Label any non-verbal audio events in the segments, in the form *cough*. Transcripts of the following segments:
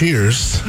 cheers.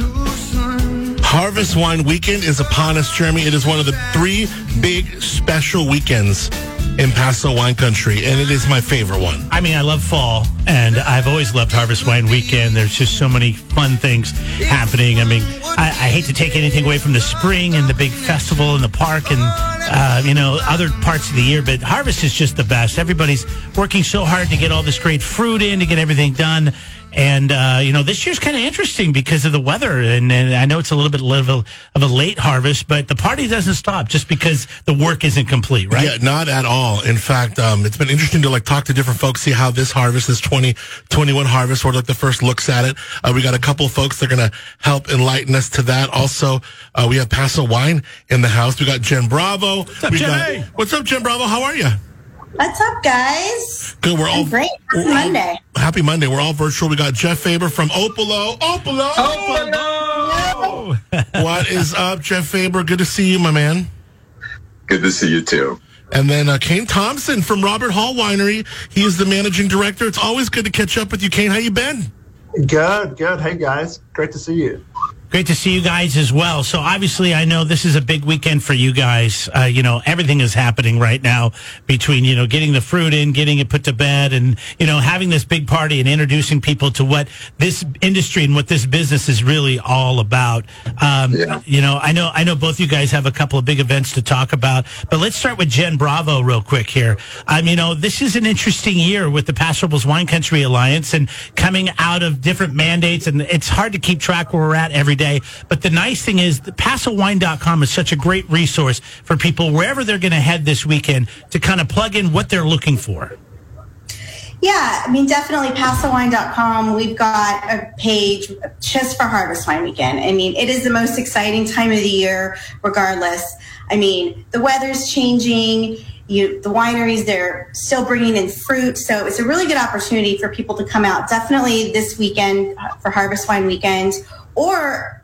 Harvest Wine Weekend is upon us, Jeremy. It is one of the three big special weekends in Paso Wine Country, and it is my favorite one. I mean, I love fall, and I've always loved Harvest Wine Weekend. There's just so many fun things happening. I mean, I, I hate to take anything away from the spring and the big festival in the park and, uh, you know, other parts of the year, but Harvest is just the best. Everybody's working so hard to get all this great fruit in, to get everything done. And, uh, you know, this year's kind of interesting because of the weather. And, and, I know it's a little bit of a, of a late harvest, but the party doesn't stop just because the work isn't complete, right? Yeah, not at all. In fact, um, it's been interesting to like talk to different folks, see how this harvest, this 2021 harvest, or like the first looks at it. Uh, we got a couple of folks that are going to help enlighten us to that. Also, uh, we have Paso Wine in the house. We got Jen Bravo. What's up, we Jen? Got, what's up, Jen Bravo? How are you? What's up, guys? Good. We're all I'm great. Happy we're all- Monday. happy Monday. We're all virtual. We got Jeff Faber from Opolo. Opolo. *laughs* what is up, Jeff Faber? Good to see you, my man. Good to see you too. And then uh, Kane Thompson from Robert Hall Winery. He is the managing director. It's always good to catch up with you, Kane. How you been? Good, good. Hey guys, great to see you. Great to see you guys as well. So obviously, I know this is a big weekend for you guys. Uh, you know, everything is happening right now between you know getting the fruit in, getting it put to bed, and you know having this big party and introducing people to what this industry and what this business is really all about. Um, Yeah. You know, I know I know both you guys have a couple of big events to talk about, but let's start with Jen Bravo real quick here. Um, you know, this is an interesting year with the Paso Robles Wine Country Alliance and coming out of different mandates, and it's hard to keep track where we're at every day. But the nice thing is, the PasoWine.com is such a great resource for people wherever they're going to head this weekend to kind of plug in what they're looking for. Yeah, I mean, definitely PasoWine.com. We've got a page just for Harvest Wine Weekend. I mean, it is the most exciting time of the year, regardless. I mean, the weather's changing. You, the wineries, they're still bringing in fruit. So it's a really good opportunity for people to come out. Definitely this weekend uh, for Harvest Wine Weekend or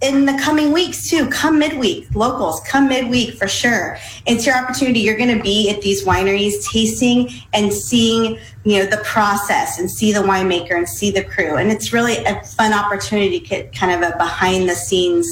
in the coming weeks too. Come midweek, locals, come midweek for sure. It's your opportunity. You're going to be at these wineries tasting and seeing, you know, the process and see the winemaker and see the crew. And it's really a fun opportunity to get kind of a behind the scenes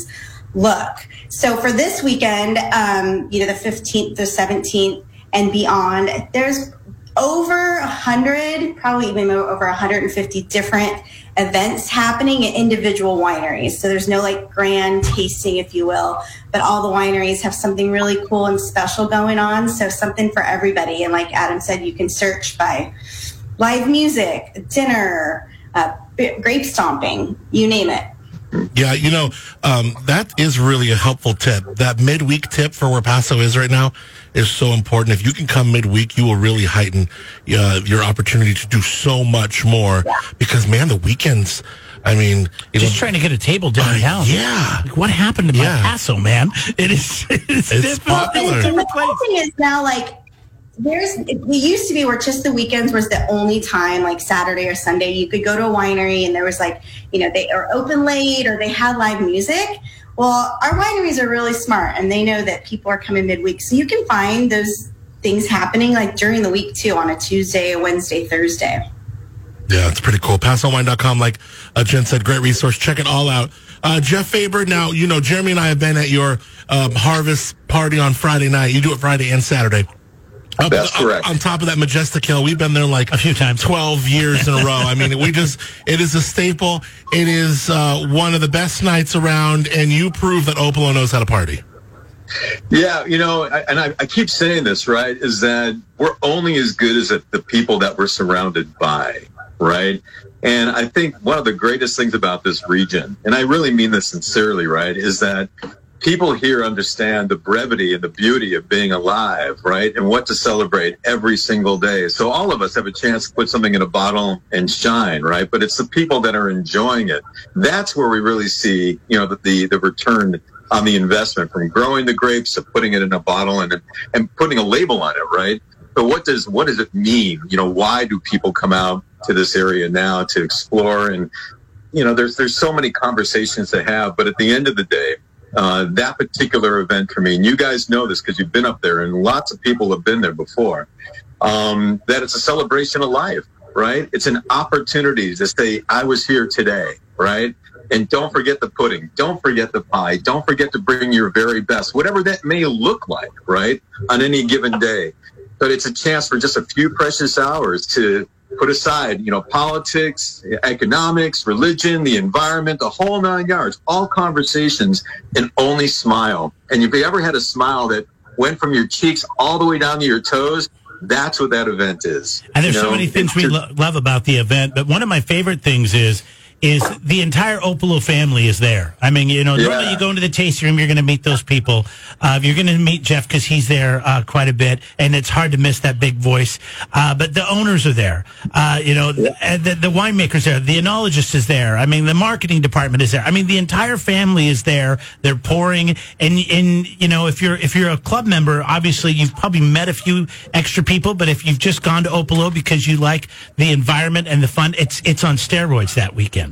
look. So for this weekend, um, you know, the 15th, the 17th and beyond, there's over 100, probably even over 150 different events happening at individual wineries. So there's no like grand tasting, if you will, but all the wineries have something really cool and special going on. So something for everybody. And like Adam said, you can search by live music, dinner, uh, grape stomping, you name it. Yeah, you know, um, that is really a helpful tip. That midweek tip for where Paso is right now is so important. If you can come midweek, you will really heighten uh, your opportunity to do so much more. Because, man, the weekends, I mean, you Just know, trying to get a table downtown. Uh, yeah. Like, what happened to my Paso, man? It is *laughs* it's, It's difficult. popular. And the cool thing is now, like, there's it used to be where just the weekends was the only time, like Saturday or Sunday, you could go to a winery and there was like, you know, they are open late or they had live music. Well, our wineries are really smart and they know that people are coming midweek, so you can find those things happening like during the week too, on a Tuesday, a Wednesday, Thursday. Yeah, it's pretty cool. PasoWine.com, like uh, Jen said, great resource. Check it all out. Uh, Jeff Faber, now, you know, Jeremy and I have been at your um, harvest party on Friday night. You do it Friday and Saturday. Up That's on- correct. On, top of that Majestic Hill, we've been there like A few times. 12 years in a row. I mean, we just, *laughs* it is a staple. It is uh, one of the best nights around, and you prove that Opolo knows how to party. Yeah, you know, I, and I, I keep saying this, right? Is that we're only as good as the people that we're surrounded by, right? And I think one of the greatest things about this region, and I really mean this sincerely, right, is that people here understand the brevity and the beauty of being alive, right? And what to celebrate every single day. So all of us have a chance to put something in a bottle and shine, right? But it's the people that are enjoying it. That's where we really see, you know, the, the, the return on the investment from growing the grapes to putting it in a bottle and, and putting a label on it, right? But what does, what does it mean? You know, why do people come out to this area now to explore? And, you know, there's, there's so many conversations to have, but at the end of the day, uh, that particular event for me, and you guys know this because you've been up there and lots of people have been there before, um, that it's a celebration of life, right? It's an opportunity to say, I was here today, right? And don't forget the pudding. Don't forget the pie. Don't forget to bring your very best, whatever that may look like, right? On any given day. But it's a chance for just a few precious hours to put aside, you know, politics, economics, religion, the environment, the whole nine yards, all conversations and only smile. And if you ever had a smile that went from your cheeks all the way down to your toes, that's what that event is. And there's you know? so many things we lo- love about the event, but one of my favorite things is is the entire Opolo family is there. I mean, you know, yeah. normally you go into the tasting room, you're going to meet those people. Uh, you're going to meet Jeff because he's there uh, quite a bit, and it's hard to miss that big voice. Uh, but the owners are there. Uh, you know, yeah. the, the winemakers there. The enologist is there. I mean, the marketing department is there. I mean, the entire family is there. They're pouring, and and you know, if you're if you're a club member, obviously you've probably met a few extra people. But if you've just gone to Opolo because you like the environment and the fun, it's it's on steroids that weekend.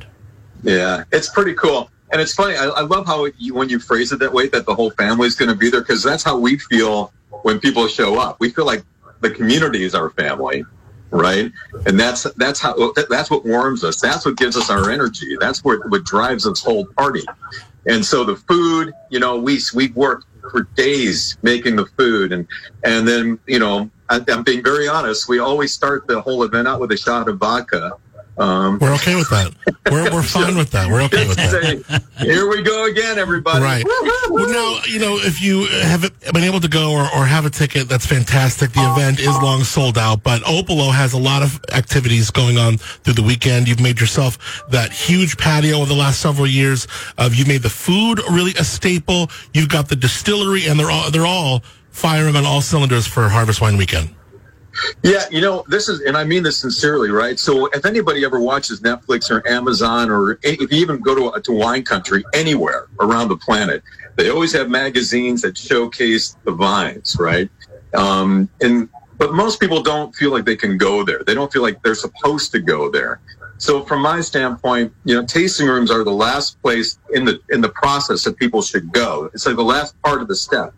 Yeah, it's pretty cool. And it's funny. I, I love how you, when you phrase it that way, that the whole family is going to be there because that's how we feel when people show up. We feel like the community is our family, right? And that's that's how that's what warms us. That's what gives us our energy. That's what what drives this whole party. And so the food, you know, we we worked for days making the food, and and then you know, I, I'm being very honest. We always start the whole event out with a shot of vodka um, we're okay with that. We're, we're *laughs* fine with that. We're okay with that. *laughs* Here we go again, everybody. Right. Well, now, you know, if you have been able to go or, or have a ticket, that's fantastic. The event is long sold out, but Opolo has a lot of activities going on through the weekend. You've made yourself that huge patio over the last several years. Uh, you've made the food really a staple. You've got the distillery, and they're all, they're all firing on all cylinders for Harvest Wine Weekend. Yeah, you know, this is, and I mean this sincerely, right? So if anybody ever watches Netflix or Amazon, or if you even go to, to wine country anywhere around the planet, they always have magazines that showcase the vines, right? Um, and but most people don't feel like they can go there. They don't feel like they're supposed to go there. So from my standpoint, you know, tasting rooms are the last place in the in the process that people should go. It's like the last part of the step.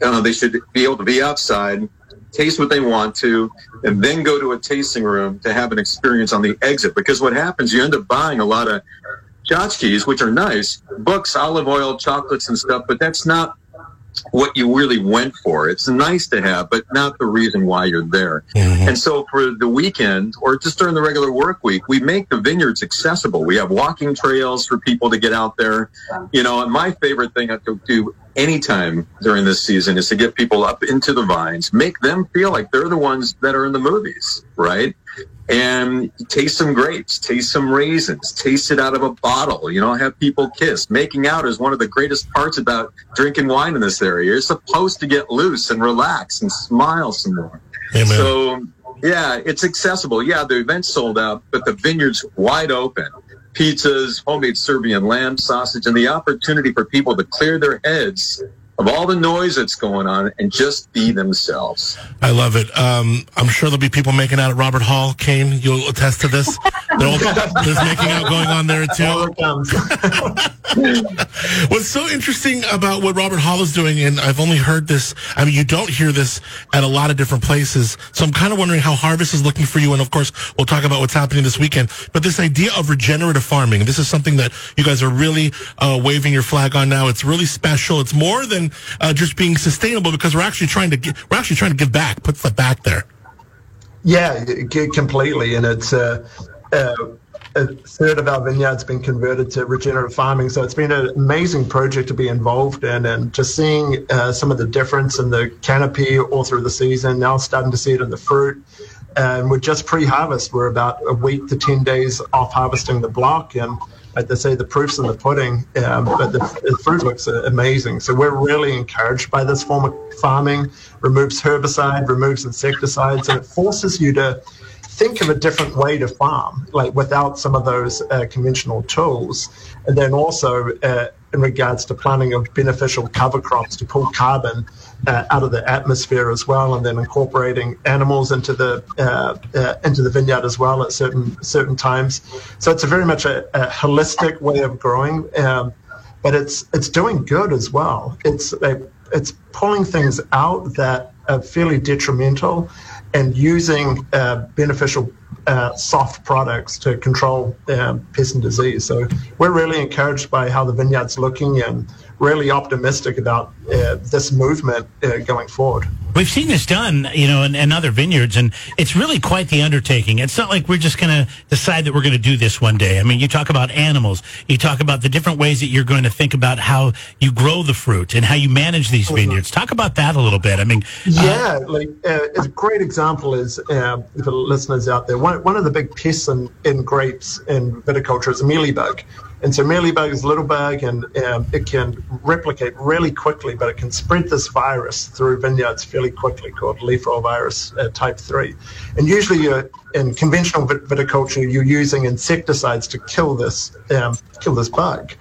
Uh, they should be able to be outside taste what they want to, and then go to a tasting room to have an experience on the exit. Because what happens, you end up buying a lot of tchotchkes, which are nice, books, olive oil, chocolates, and stuff, but that's not what you really went for. It's nice to have, but not the reason why you're there. Mm-hmm. And so for the weekend or just during the regular work week, we make the vineyards accessible. We have walking trails for people to get out there. You know, and my favorite thing I to do anytime during this season is to get people up into the vines, make them feel like they're the ones that are in the movies, right? And taste some grapes, taste some raisins, taste it out of a bottle, you know, have people kiss. Making out is one of the greatest parts about drinking wine in this area. You're supposed to get loose and relax and smile some more. Amen. So, yeah, it's accessible. Yeah, the event's sold out, but the vineyard's wide open pizzas, homemade Serbian lamb sausage, and the opportunity for people to clear their heads of all the noise that's going on and just be themselves. I love it. Um, I'm sure there'll be people making out at Robert Hall. Kane, you'll attest to this. All, *laughs* there's making out going on there too. *laughs* What's so interesting about what Robert Hall is doing, and I've only heard this, I mean, you don't hear this at a lot of different places. So I'm kind of wondering how Harvest is looking for you. And of course, we'll talk about what's happening this weekend. But this idea of regenerative farming, this is something that you guys are really uh, waving your flag on now. It's really special. It's more than uh, just being sustainable because we're actually trying to get, we're actually trying to give back, put the back there. Yeah, completely. And it's, uh, uh, a third of our vineyards been converted to regenerative farming. So it's been an amazing project to be involved in, and just seeing uh, some of the difference in the canopy all through the season. Now starting to see it in the fruit, and we're just pre-harvest. We're about a week to ten days off harvesting the block, and like they say, the proof's in the pudding. Um, but the, the fruit looks amazing. So we're really encouraged by this form of farming. Removes herbicide, removes insecticides, and it forces you to think of a different way to farm, like without some of those uh, conventional tools. And then also uh, in regards to planting of beneficial cover crops to pull carbon uh, out of the atmosphere as well, and then incorporating animals into the uh, uh, into the vineyard as well at certain certain times. So it's a very much a, a holistic way of growing, um, but it's it's doing good as well. It's it's pulling things out that are fairly detrimental and using uh, beneficial uh, soft products to control um, pest and disease. So we're really encouraged by how the vineyard's looking and really optimistic about uh, this movement uh, going forward. We've seen this done, you know, in, in, other vineyards, and it's really quite the undertaking. It's not like we're just going to decide that we're going to do this one day. I mean, you talk about animals, you talk about the different ways that you're going to think about how you grow the fruit and how you manage these vineyards. Talk about that a little bit. I mean, uh, yeah, like uh, a great example is uh, for listeners out there. One, one of the big pests in, in grapes in viticulture is a mealybug. And so mealybug is a little bug and um, it can replicate really quickly, but it can spread this virus through vineyards fairly quickly called leaf roll virus uh, type 3. And usually you're, in conventional viticulture, you're using insecticides to kill this, um, kill this bug.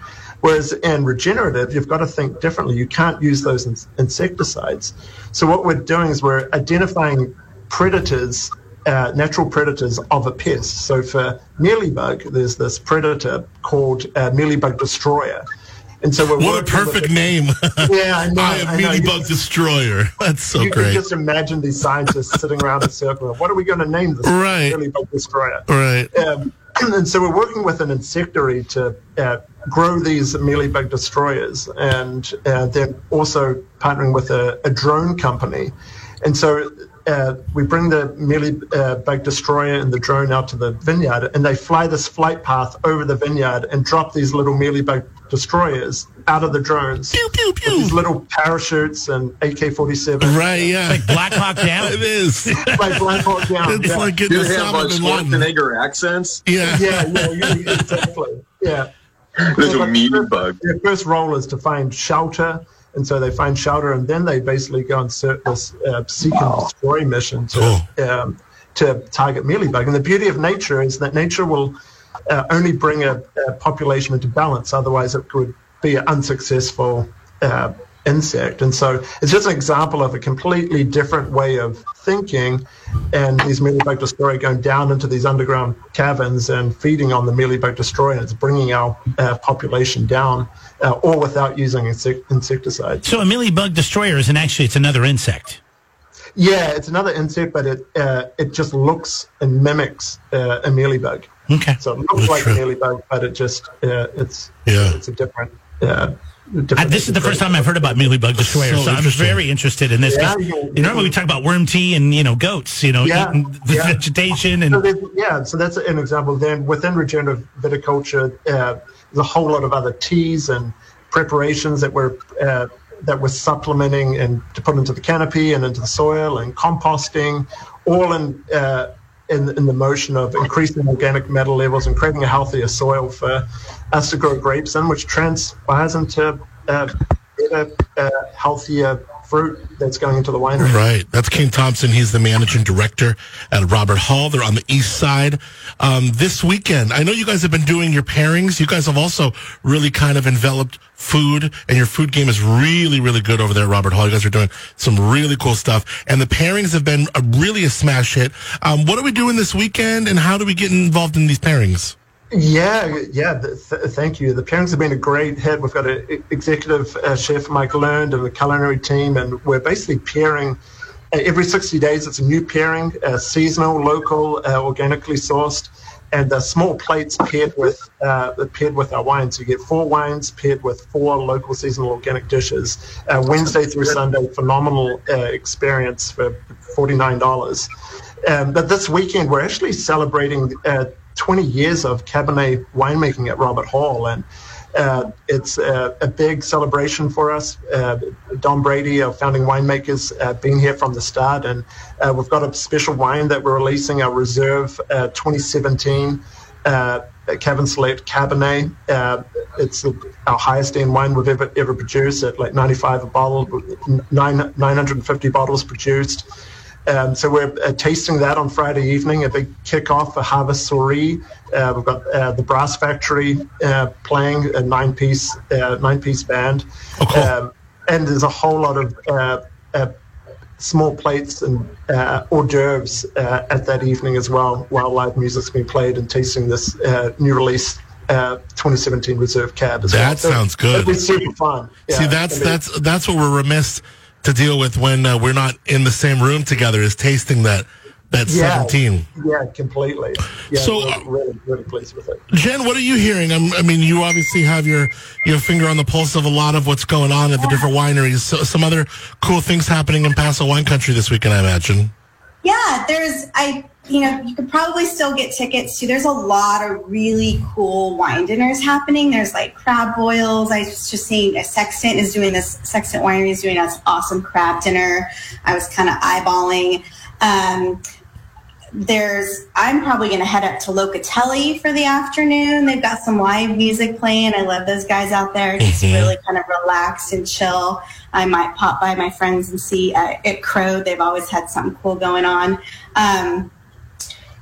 Whereas in regenerative, you've got to think differently. You can't use those in- insecticides. So what we're doing is we're identifying predators uh, natural predators of a pest. So for mealybug, there's this predator called uh, mealybug destroyer. And so what a perfect name! *laughs* yeah, I know. I am mealybug destroyer. *laughs* That's so you great. You can just imagine these scientists sitting around a circle. What are we going to name this? Right, mealybug destroyer. Right. Um, *clears throat* and so we're working with an insectary to uh, grow these mealybug destroyers, and uh, they're also partnering with a, a drone company. And so uh, we bring the mealybug uh, destroyer and the drone out to the vineyard, and they fly this flight path over the vineyard and drop these little mealybug destroyers out of the drones. Pew, pew, pew. these little parachutes and AK 47. Right, yeah. It's like Black Hawk Down. *laughs* it is. *laughs* like Black Hawk Down. It's yeah. like getting Do they have like Schwarzenegger accents? Yeah. Yeah, yeah, yeah exactly. Yeah. *laughs* Little mealybug. Their first role is to find shelter and so they find shelter, and then they basically go on this uh, seek and destroy mission to um, to target mealybug. And the beauty of nature is that nature will uh, only bring a, a, population into balance. Otherwise, it could be an unsuccessful uh, insect. And so it's just an example of a completely different way of thinking. And these mealybug destroyer going down into these underground caverns and feeding on the mealybug destroyer. And it's bringing our uh, population down, uh, all without using insect- insecticides. So a mealybug destroyer is an actually it's another insect. Yeah, it's another insect, but it uh, it just looks and mimics uh, a mealybug. Okay. So it looks That's like true. a mealybug, but it just uh, it's yeah. it's a different uh, this is the first time I've heard about mealybug destroyer, so, so I'm very interested in this. Yeah, you know, normally we talk about worm tea and you know goats, you know, yeah, eating the yeah. vegetation and so yeah. So that's an example. Then within regenerative viticulture, uh, there's a whole lot of other teas and preparations that we're uh, that we're supplementing and to put into the canopy and into the soil and composting, all in. Uh, in, in the motion of increasing organic matter levels and creating a healthier soil for us to grow grapes in, which transpires into uh, better, uh, healthier fruit that's going into the winery. Right. That's Kane Thompson. He's the managing director at Robert Hall. They're on the east side. Um, this weekend, I know you guys have been doing your pairings. You guys have also really kind of enveloped food, and your food game is really, really good over there at Robert Hall. You guys are doing some really cool stuff, and the pairings have been a, really a smash hit. Um, what are we doing this weekend, and how do we get involved in these pairings? Yeah, yeah. Th- thank you. The pairings have been a great hit. We've got an executive uh, chef, Mike Learned, and the culinary team, and we're basically pairing uh, every 60 days. It's a new pairing, uh, seasonal, local, uh, organically sourced, and the small plates paired with uh, paired with our wines. So you get four wines paired with four local, seasonal, organic dishes. Uh, Wednesday through Sunday, phenomenal experience for $49. Um, but this weekend, we're actually celebrating 20 years of Cabernet winemaking at Robert Hall, and uh, it's a, a, big celebration for us. Uh, Don Brady, our founding winemakers, uh, been here from the start, and uh, we've got a special wine that we're releasing, our Reserve uh, 2017 uh, Cavern Select Cabernet. Uh, it's our highest end wine we've ever ever produced at like 95 a bottle, nine, 950 bottles produced. Um, so we're uh, tasting that on Friday evening, a big kickoff for Harvest Soiree. Uh, we've got uh, the Brass Factory uh, playing a nine-piece uh, nine-piece band, oh, cool. um, and there's a whole lot of uh, small plates and hors d'oeuvres at that evening as well, while live music's being played and tasting this new release. 2017 Reserve Cab. As that well. sounds good. It'll be super fun. Yeah, See, that's that's that's what we're remiss to deal with when uh, we're not in the same room together is tasting that that Yeah. 17. Yeah, completely. Yeah, So, we're uh, really, really pleased with it. Jen, what are you hearing? I'm, I mean, you obviously have your your finger on the pulse of a lot of what's going on at the different wineries. So, some other cool things happening in Paso wine country this weekend, I imagine. Yeah, there's I you know you could probably still get tickets to. There's a lot of really cool wine dinners happening. There's like crab boils. I was just seeing a Sextant is doing this. Sextant Winery is doing this awesome crab dinner. I was kind of eyeballing. Um, there's I'm probably going to head up to Locatelli for the afternoon. They've got some live music playing. I love those guys out there. Just Mhm. really kind of relaxed and chill. I might pop by my friends and see uh, at Crow. They've always had something cool going on. Um,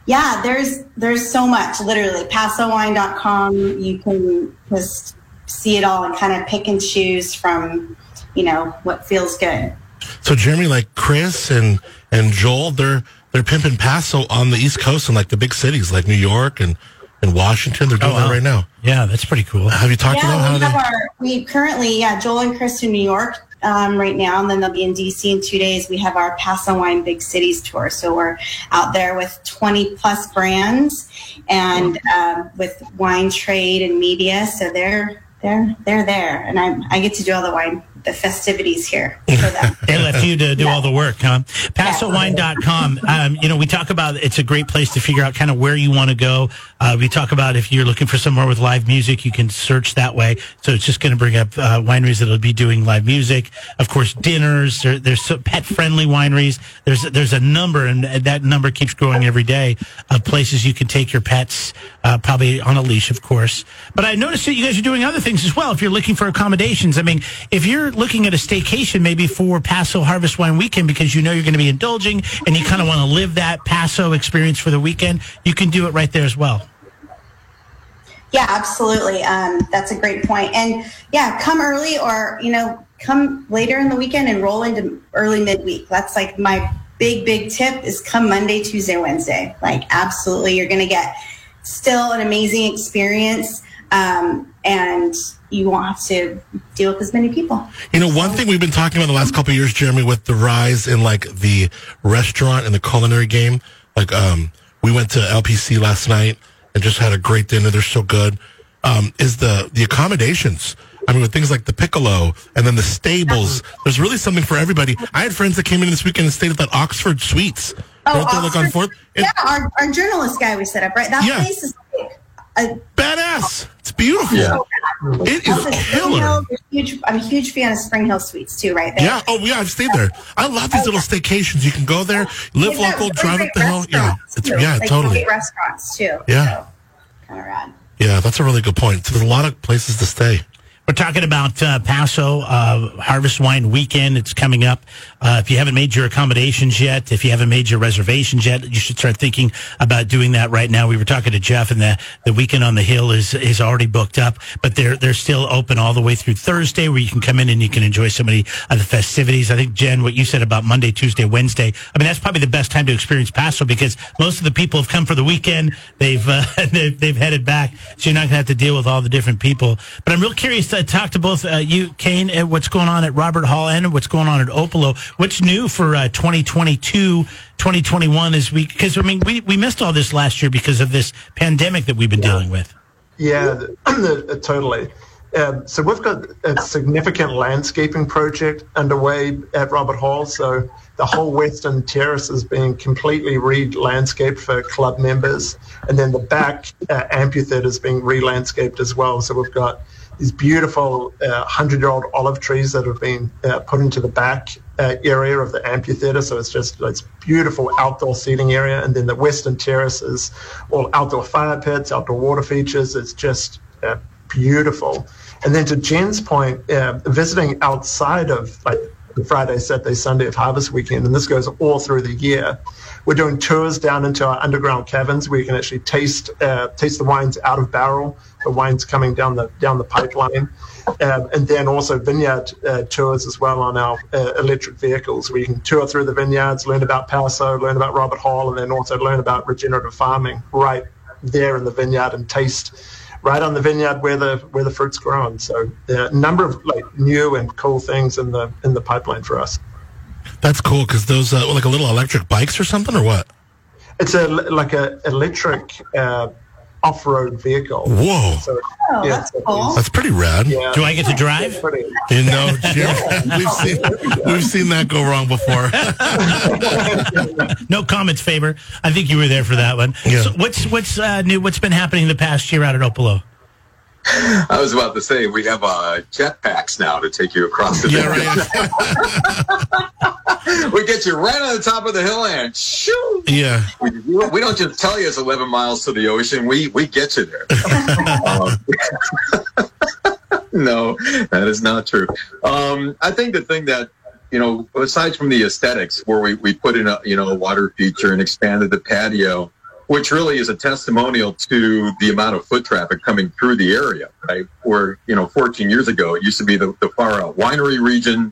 yeah, there's there's so much. Literally, PasoWine.com. You can just see it all and kind of pick and choose from, you know, what feels good. So, Jeremy, like Chris and and Joel, they're they're pimping Paso on the East Coast and like the big cities like New York and and Washington. They're doing Oh, wow. that right now. Yeah, that's pretty cool. Have you talked to them? Yeah, How we they? have our we currently yeah Joel and Chris in New York um, right now, and then they'll be in DC in two days. We have our Paso Wine Big Cities tour, so we're out there with twenty plus brands and um, with wine trade and media. So they're they're they're there, and I I get to do all the wine the festivities here for them. *laughs* They left you to do Yeah. all the work, huh? PasoWine.com. Um, you know, we talk about it's a great place to figure out kind of where you want to go. Uh, we talk about if you're looking for somewhere with live music, you can search that way. So it's just going to bring up uh, wineries that'll be doing live music. Of course, dinners. There, there's so pet friendly wineries. There's there's a number, and that number keeps growing every day of places you can take your pets, uh, probably on a leash, of course. But I noticed that you guys are doing other things as well. If you're looking for accommodations, I mean, if you're looking at a staycation maybe for Paso Harvest Wine Weekend because you know you're going to be indulging and you kind of want to live that Paso experience for the weekend, you can do it right there as well. Yeah, absolutely. Um, that's a great point. And yeah, come early or, you know, come later in the weekend and roll into early midweek. That's like my big, big tip is come Monday, Tuesday, Wednesday. Like absolutely. You're going to get still an amazing experience. Um, and you won't have to deal with as many people. You know, one thing we've been talking about the last couple years, Jeremy, with the rise in like the restaurant and the culinary game. Like, um, we went to LPC last night and just had a great dinner. They're so good. Um, is the the accommodations? I mean, with things like the piccolo and then the stables, there's really something for everybody. I had friends that came in this weekend and stayed at that Oxford Suites. Weren't they, like on Oxford- Fourth? Yeah, our, our journalist guy we set up, right? That Yeah. place is a badass. It's beautiful. Yeah. It a killer. Hill, huge, I'm a huge fan of Spring Hill Suites too, right there. Yeah. Oh, yeah. I've stayed there. I love these little staycations. You can go there, live local, really drive up the hill. Yeah. It's, yeah, like totally. Restaurants too. Yeah. kind of rad. Yeah, that's a really good point. So there's a lot of places to stay. We're talking about uh, Paso uh, Harvest Wine Weekend. It's coming up. Uh, if you haven't made your accommodations yet, if you haven't made your reservations yet, you should start thinking about doing that right now. We were talking to Jeff, and the, the weekend on the hill is is already booked up, but they're they're still open all the way through Thursday, where you can come in and you can enjoy so many of the festivities. I think Jen, what you said about Monday, Tuesday, Wednesday. I mean, that's probably the best time to experience Paso because most of the people have come for the weekend. They've uh, *laughs* they've, they've headed back, so you're not going to have to deal with all the different people. But I'm real curious to talk to both uh, you, Kane, and what's going on at Robert Hall and what's going on at Opolo. What's new for uh, 2022, 2021 is we because I mean we we missed all this last year because of this pandemic that we've been dealing with. Yeah, the- *clears throat* totally. Um, so we've got a significant landscaping project underway at Robert Hall. So the whole western terrace is being completely re-landscaped for club members, and then the back uh, amphitheater is being re-landscaped as well. So we've got these beautiful uh, hundred-year-old olive trees that have been uh, put into the back uh, area of the amphitheater. So it's just it's beautiful outdoor seating area, and then the western terrace is all outdoor fire pits, outdoor water features. It's just uh, beautiful. And then to Jen's point, uh, visiting outside of like the Friday, Saturday, Sunday of Harvest Weekend, and this goes all through the year. We're doing tours down into our underground caverns where you can actually taste uh, taste the wines out of barrel, the wines coming down the down the pipeline, um, and then also vineyard uh, tours as well on our uh, electric vehicles, where you can tour through the vineyards, learn about Paso, learn about Robert Hall, and then also learn about regenerative farming right there in the vineyard and taste right on the vineyard where the where the fruit's grown. So uh, a number of like new and cool things in the in the pipeline for us. That's cool because those uh, like a little electric bikes or something or what? it's a like a electric uh, off-road vehicle. Whoa, So Oh, yeah, that's it's- cool. that's pretty rad. yeah, Do I get to drive? it's. You know, Jim, we've seen we've seen that go wrong before. *laughs* No comments, Faber. I think you were there for that one. Yeah. So what's what's uh, new? What's been happening the past year out at Opolo? *laughs* I was about to say we have uh, jetpacks now to take you across the yeah, right. *laughs* we get you right on the top of the hill and shoo. Yeah, We, we don't just tell you it's 11 miles to the ocean. We we get you there. Um, *laughs* no, that is not true. Um, I think the thing that you know, aside from the aesthetics, where we, we put in a you know a water feature and expanded the patio, which really is a testimonial to the amount of foot traffic coming through the area. Right, where you know 14 years ago it used to be the, the far out winery region.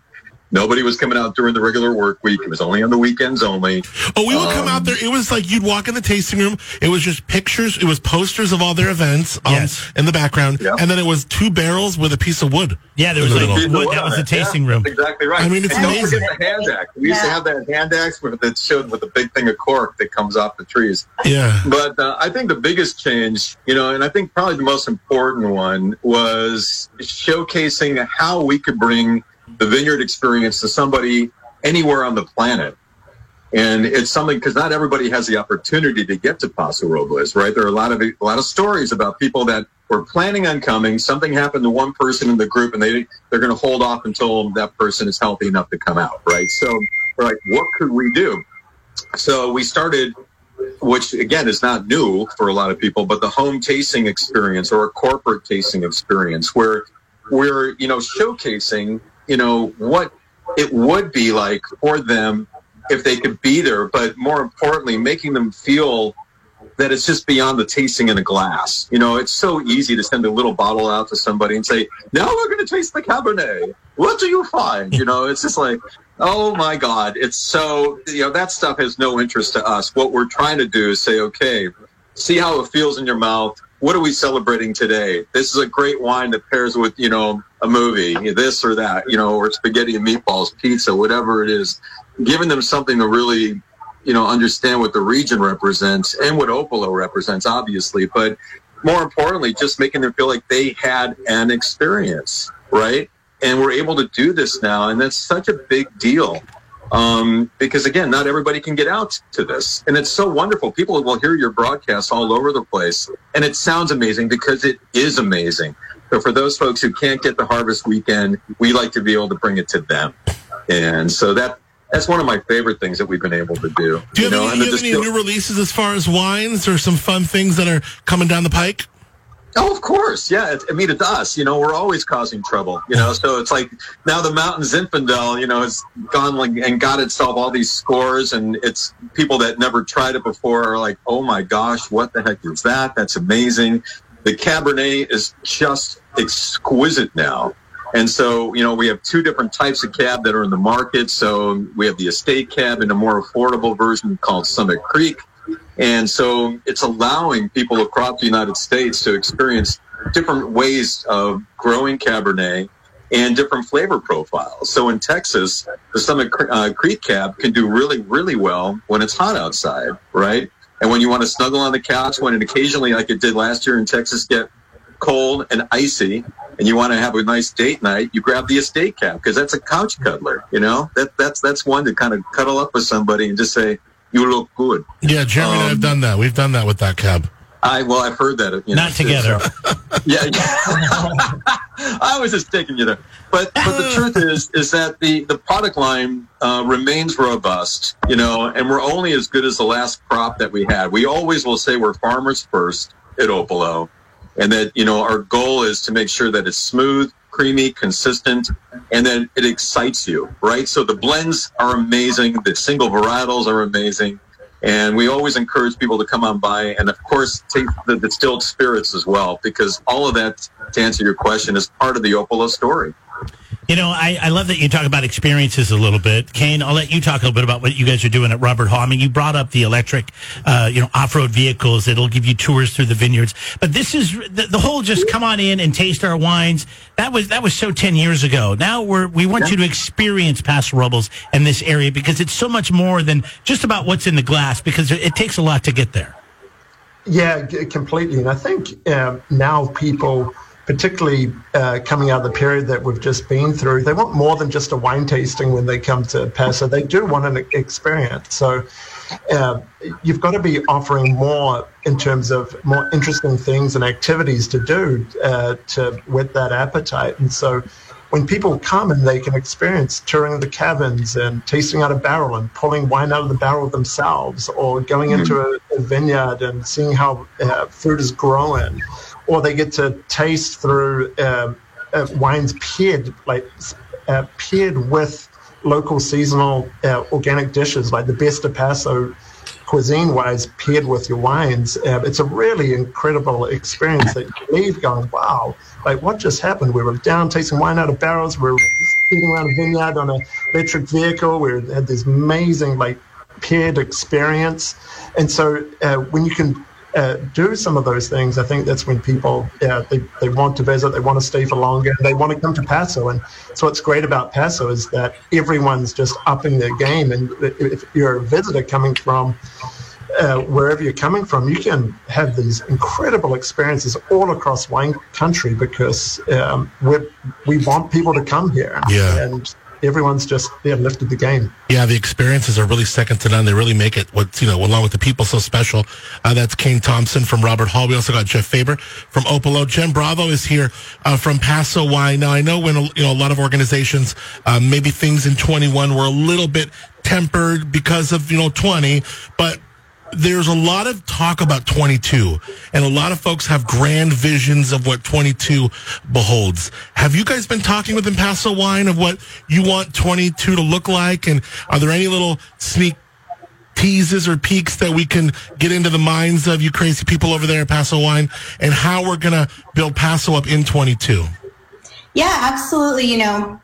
Nobody was coming out during the regular work week. It was only on the weekends only. Oh, we would come out there. It was like you'd walk in the tasting room. It was just pictures. It was posters of all their events um, Yes. in the background, Yep. and then it was two barrels with a piece of wood. Yeah, there was the like middle. wood. That was the tasting room. Exactly right. I mean, it's and don't amazing. forget the hand axe. We used to have that hand axe that showed with a big thing of cork that comes off the trees. Yeah, But uh, I think the biggest change, you know, and I think probably the most important one was showcasing how we could bring the vineyard experience to somebody anywhere on the planet. And it's something because not everybody has the opportunity to get to Paso Robles, right? There are a lot of a lot of stories about people that were planning on coming. Something happened to one person in the group, and they they're going to hold off until that person is healthy enough to come out, right? So we're like, what could we do? So we started which again is not new for a lot of people, but the home tasting experience or a corporate tasting experience where we're, you know, showcasing, you know, what it would be like for them if they could be there, but more importantly, making them feel that it's just beyond the tasting in a glass. You know, it's so easy to send a little bottle out to somebody and say, now we're going to taste the Cabernet. What do you find? You know, it's just like, oh my God. It's so, you know, that stuff has no interest to us. What we're trying to do is say, okay, see how it feels in your mouth. What are we celebrating today? This is a great wine that pairs with, you know, a movie, this or that, you know, or spaghetti and meatballs, pizza, whatever it is. Giving them something to really you know, understand what the region represents and what Opolo represents, obviously, but more importantly, just making them feel like they had an experience, right? And we're able to do this now, and that's such a big deal. Um, because again, not everybody can get out to this. And it's so wonderful. People will hear your broadcasts all over the place. And it sounds amazing because it is amazing. So for those folks who can't get the harvest weekend, we like to be able to bring it to them. And so that that's one of my favorite things that we've been able to do. do you have, know, any, you have any new releases as far as wines or some fun things that are coming down the pike? Oh, of course. Yeah. It, I mean, it's us. You know, we're always causing trouble. You know, so it's like now the Mountain Zinfandel, you know, has gone like and got itself all these scores, and it's people that never tried it before are like, oh my gosh, what the heck is that? That's amazing. The Cabernet is just exquisite now. And so, you know, we have two different types of cab that are in the market. So we have the estate cab and a more affordable version called Summit Creek. And so it's allowing people across the United States to experience different ways of growing Cabernet and different flavor profiles. So in Texas, the Summit uh, Creek Cab can do really, really well when it's hot outside, right? And when you want to snuggle on the couch, when it occasionally, like it did last year in Texas, get cold and icy, and you want to have a nice date night, you grab the estate cab because that's a couch cuddler. You know, that that's that's one to kind of cuddle up with somebody and just say, "You look good." Yeah, Jeremy and I have Um, done that. We've done that with that cab. I well, I've heard that. You know, Not together. so- yeah, yeah. *laughs* I was just taking you there, but but the truth is is that the the product line uh, remains robust, you know, and we're only as good as the last crop that we had. We always will say we're farmers first at Opolo, and that you know our goal is to make sure that it's smooth, creamy, consistent, and then it excites you, right? So the blends are amazing, the single varietals are amazing. And we always encourage people to come on by and, of course, take the distilled spirits as well, because all of that, to answer your question, is part of the Opolo story. You know, I, I love that you talk about experiences a little bit. Kane, I'll let you talk a little bit about what you guys are doing at Robert Hall. I mean, you brought up the electric, uh, you know, off-road vehicles that'll give you tours through the vineyards. But this is the, the whole just come on in and taste our wines. That was that was so 10 years ago. Now we're we want you to experience Paso Robles and this area because it's so much more than just about what's in the glass because it takes a lot to get there. Yeah, completely. And I think um, now people particularly uh, coming out of the period that we've just been through, they want more than just a wine tasting when they come to Paso. They do want an experience. So uh, you've got to be offering more in terms of more interesting things and activities to do uh, to whet that appetite. And so when people come and they can experience touring the caverns and tasting out a barrel and pulling wine out of the barrel themselves or going mm-hmm. into a, a, vineyard and seeing how uh, fruit is growing or they get to taste through uh, uh, wines paired, like uh, paired with local seasonal uh, organic dishes, like the best of Paso cuisine wise paired with your wines. Uh, it's a really incredible experience that you leave going, wow, like what just happened? We were down tasting wine out of barrels. We were eating around a vineyard on an electric vehicle. We had this amazing, like, paired experience. And so uh, when you can uh, do some of those things, I think that's when people yeah, they, they want to visit, they want to stay for longer, they want to come to Paso. And so what's great about Paso is that everyone's just upping their game. And if you're a visitor coming from uh, wherever you're coming from, you can have these incredible experiences all across wine country because um, we we want people to come here. Yeah. And everyone's just they've lifted the game. Yeah, the experiences are really second to none. They really make it what you know, along with the people, so special. Uh, that's Kane Thompson from Robert Hall. We also got Jeff Faber from Opolo. Jen Bravo is here uh, from Paso Wine. Now I know when you know a lot of organizations, uh, maybe things in 21 were a little bit tempered because of you know 20, but there's a lot of talk about 22 and a lot of folks have grand visions of what 22 beholds. Have you guys been talking with Paso wine of what you want 22 to look like? And are there any little sneak teases or peeks that we can get into the minds of you crazy people over there at paso wine and how we're going to build paso up in 22 yeah absolutely. You know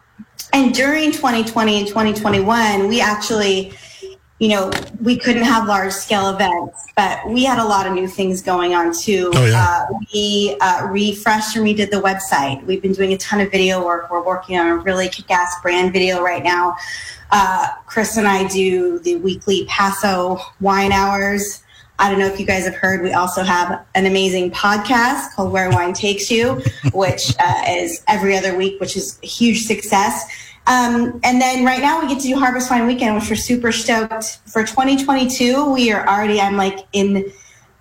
and during 2020 and 2021 we actually you know, we couldn't have large scale events, but we had a lot of new things going on too. Oh, yeah. Uh, we uh, refreshed and redid the website. We've been doing a ton of video work. We're working on a really kick ass brand video right now. Uh, Chris and I do the weekly Paso wine hours. I don't know if you guys have heard, we also have an amazing podcast called Where Wine Takes You, *laughs* which uh, is every other week, which is a huge success. Um, and then right now we get to do Harvest Wine Weekend, which we're super stoked for 2022. We are already, I'm like in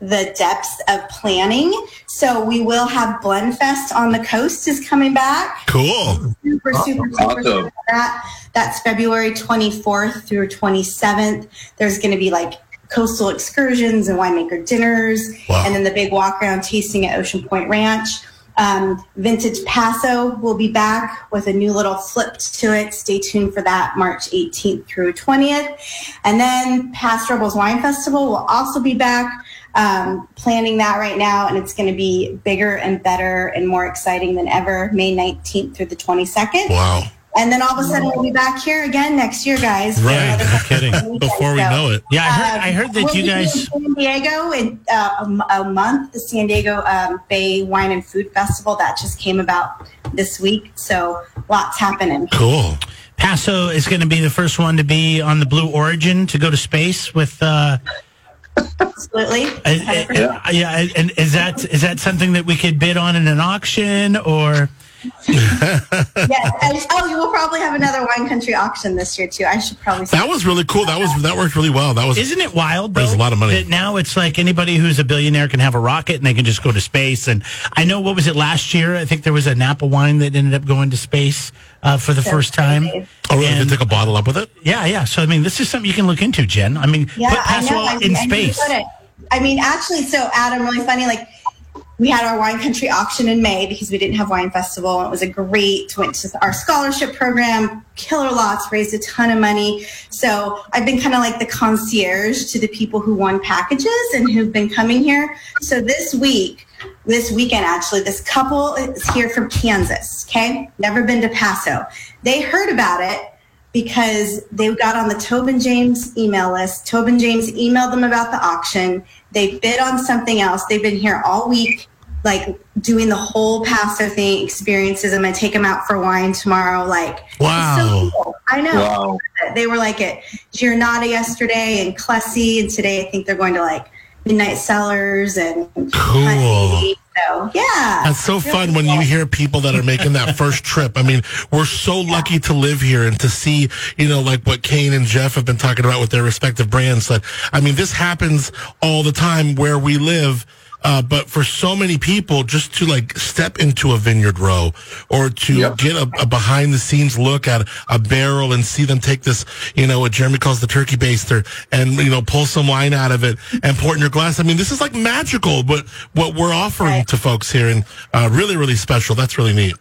the depths of planning. So we will have Blendfest on the coast is coming back. Cool. Super, super, super, awesome. that. That's February 24th through 27th. There's going to be like coastal excursions and winemaker dinners, wow. and then the big walk around tasting at Ocean Point Ranch. Um, Vintage Paso will be back with a new little flip to it. Stay tuned for that March 18th through 20th. And then Paso Robles Wine Festival will also be back. Um, planning that right now, and it's going to be bigger and better and more exciting than ever. May 19th through the 22nd. Wow. And then all of a sudden we'll be back here again next year, guys. Right, no *laughs* kidding. *laughs* Before we so, know it. Yeah, I heard, I heard that we'll you guys. San Diego in uh, a, a, month, the San Diego um, Bay Wine and Food Festival that just came about this week. So lots happening. Cool. Paso is going to be the first one to be on the Blue Origin to go to space with. Uh, Absolutely. yeah. yeah, and is that is that something that we could bid on in an auction or? Yes. *laughs* oh, you will probably have another wine country auction this year too. I should probably. That was really cool. That was that worked really well. That was. Isn't it wild? There's a lot of money. now it's like anybody who's a billionaire can have a rocket and they can just go to space. And I know what was it last year? I think there was a Napa wine that ended up going to space uh, for the first time. Oh, really? And, Did take a bottle up with it? Yeah, yeah. So I mean, this is something you can look into, Jen. I mean, yeah, put Paso in I space. I mean, actually, so Adam, really funny. Like we had our wine country auction in May because we didn't have wine festival. It was a great went to our scholarship program, killer lots, raised a ton of money. So I've been kind of like the concierge to the people who won packages and who've been coming here. So this week this weekend, actually, this couple is here from Kansas. Okay. Never been to Paso. They heard about it because they got on the Tobin James email list. Tobin James emailed them about the auction. They bid on something else. They've been here all week, like doing the whole Paso thing experiences. I'm going to take them out for wine tomorrow. Like, Wow. so cool. I know. Wow. They were like at Giornata yesterday and Clussy, and today I think they're going to like Midnight Cellars and Cool. Clussy. So yeah, That's so Really fun when you hear people that are making that first trip. I mean, we're so lucky to live here and to see, you know, like what Kane and Jeff have been talking about with their respective brands. That I mean, this happens all the time where we live. Uh, but for so many people, just to like step into a vineyard row or to Yep. get a, a behind the scenes look at a barrel and see them take this, you know, what Jeremy calls the turkey baster and, you know, pull some wine out of it and pour it in your glass. I mean, this is like magical, but what we're offering Right. to folks here and uh, really, really special. That's really neat.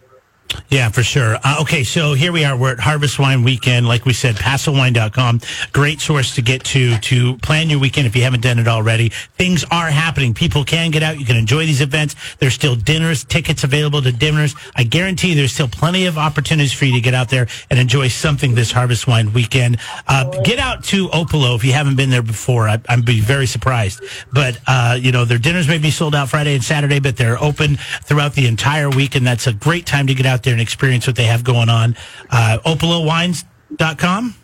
Yeah, for sure. Uh, okay, so here we are. We're at Harvest Wine Weekend. Like we said, PasoWine.com. Great source to get to to plan your weekend if you haven't done it already. Things are happening. People can get out. You can enjoy these events. There's still dinners, tickets available to dinners. I guarantee there's still plenty of opportunities for you to get out there and enjoy something this Harvest Wine Weekend. Uh, get out to Opolo if you haven't been there before. I, I'd be very surprised. But, uh, you know, their dinners may be sold out Friday and Saturday, but they're open throughout the entire week. And that's a great time to get out there and experience what they have going on. Uh, OpoloWines.com,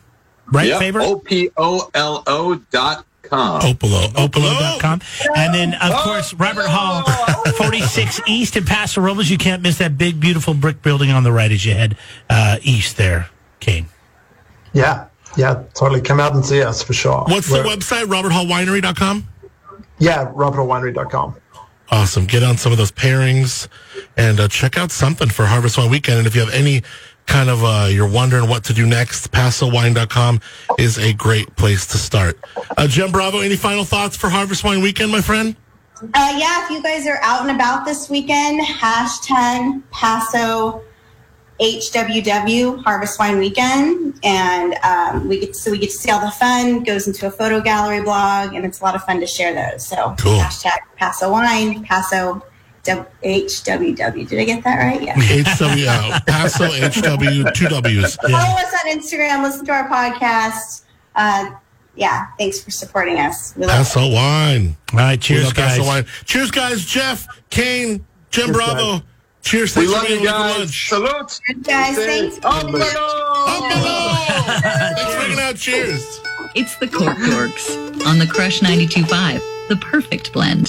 right, Yep. Favor? O P O L O dot com. Opolo. Opolo. Opolo.com. And then, of course, Robert Hall, *laughs* 46 East in Paso Robles. You can't miss that big, beautiful brick building on the right as you head uh, east there, Kane. Yeah, yeah, totally. Come out and see us for sure. What's the We're- website? RobertHallWinery.com? Yeah, robertwinery.com. Awesome. Get on some of those pairings and uh, check out something for Harvest Wine Weekend. And if you have any kind of, uh, you're wondering what to do next, PasoWine.com is a great place to start. Uh, Jem Bravo, any final thoughts for Harvest Wine Weekend, my friend? Uh, yeah, if you guys are out and about this weekend, hashtag Paso HWW Harvest Wine Weekend, and um, we get so we get to see all the fun. Goes into a photo gallery blog, and it's a lot of fun to share those. So Cool. hashtag Paso Wine, Paso HWW. Did I get that right? Yeah. HW, uh, Paso HW, two W's. Follow us on Instagram. Listen to our podcast. Uh, yeah, thanks for supporting us. We love it. Paso Wine. All right, cheers, love Paso guys. Wine. Cheers, guys. Jeff, Kane, Jim Cheers, Bravo. guys. Cheers. We love you being guys. lunch. Salute. Guys, thanks. Opolo. Thanks for hanging out. Cheers. It's the Cork Dorks on the Crush 92.5, the perfect blend.